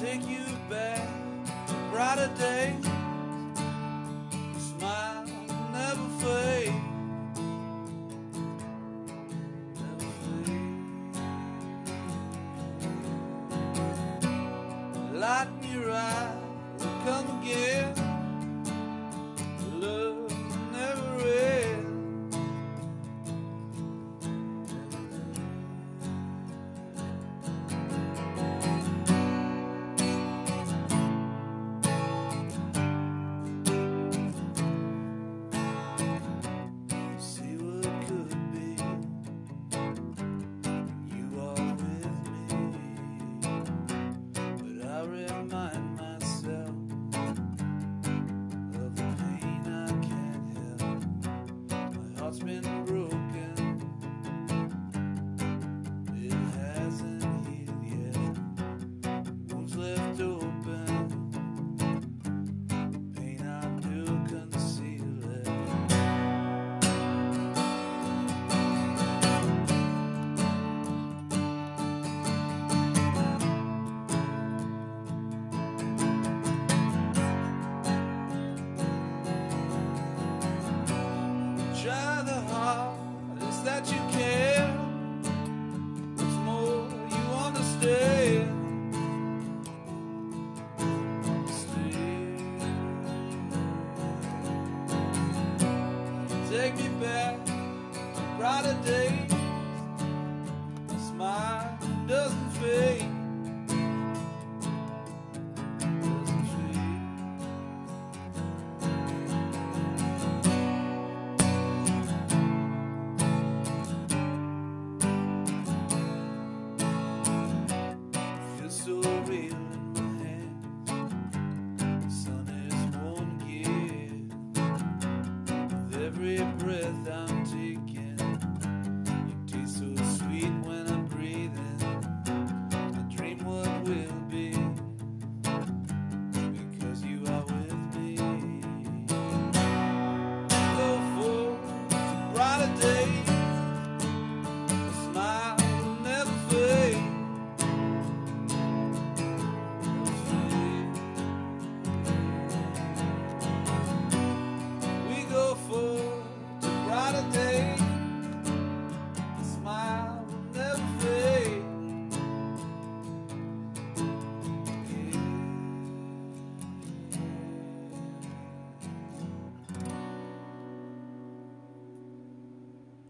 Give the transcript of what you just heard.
take you back to brighter days. A smile never fades. Never. Light your eyes. been every breath I'm